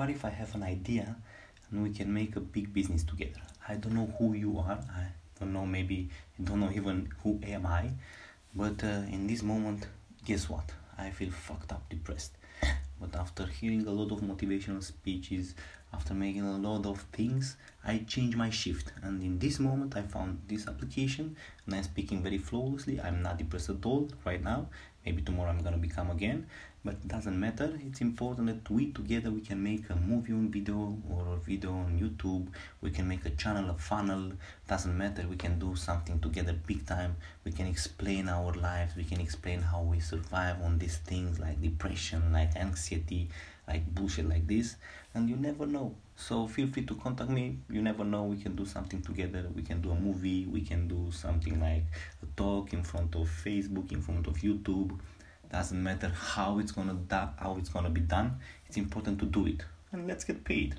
what if I have an idea and we can make a big business together? I don't know who you are. I don't know, maybe I don't know even who am I. But uh, in this moment, guess what? I feel fucked up, depressed. But after hearing a lot of motivational speeches, after making a lot of things, I changed my shift. And in this moment, I found this application and I'm speaking very flawlessly. I'm not depressed at all right now. Maybe tomorrow I'm gonna become again, but it doesn't matter. It's important that we together we can make a movie on video or a video on YouTube. We can make a channel, a funnel. Doesn't matter. We can do something together big time. We can explain our lives. We can explain how we survive on these things like depression, like anxiety, like bullshit like this. And you never know. So feel free to contact me. You never know. We can do something together. We can do a movie. We can do something like a talk in front of Facebook, in front of YouTube. Doesn't matter how it's gonna da- how it's gonna be done. It's important to do it, and let's get paid.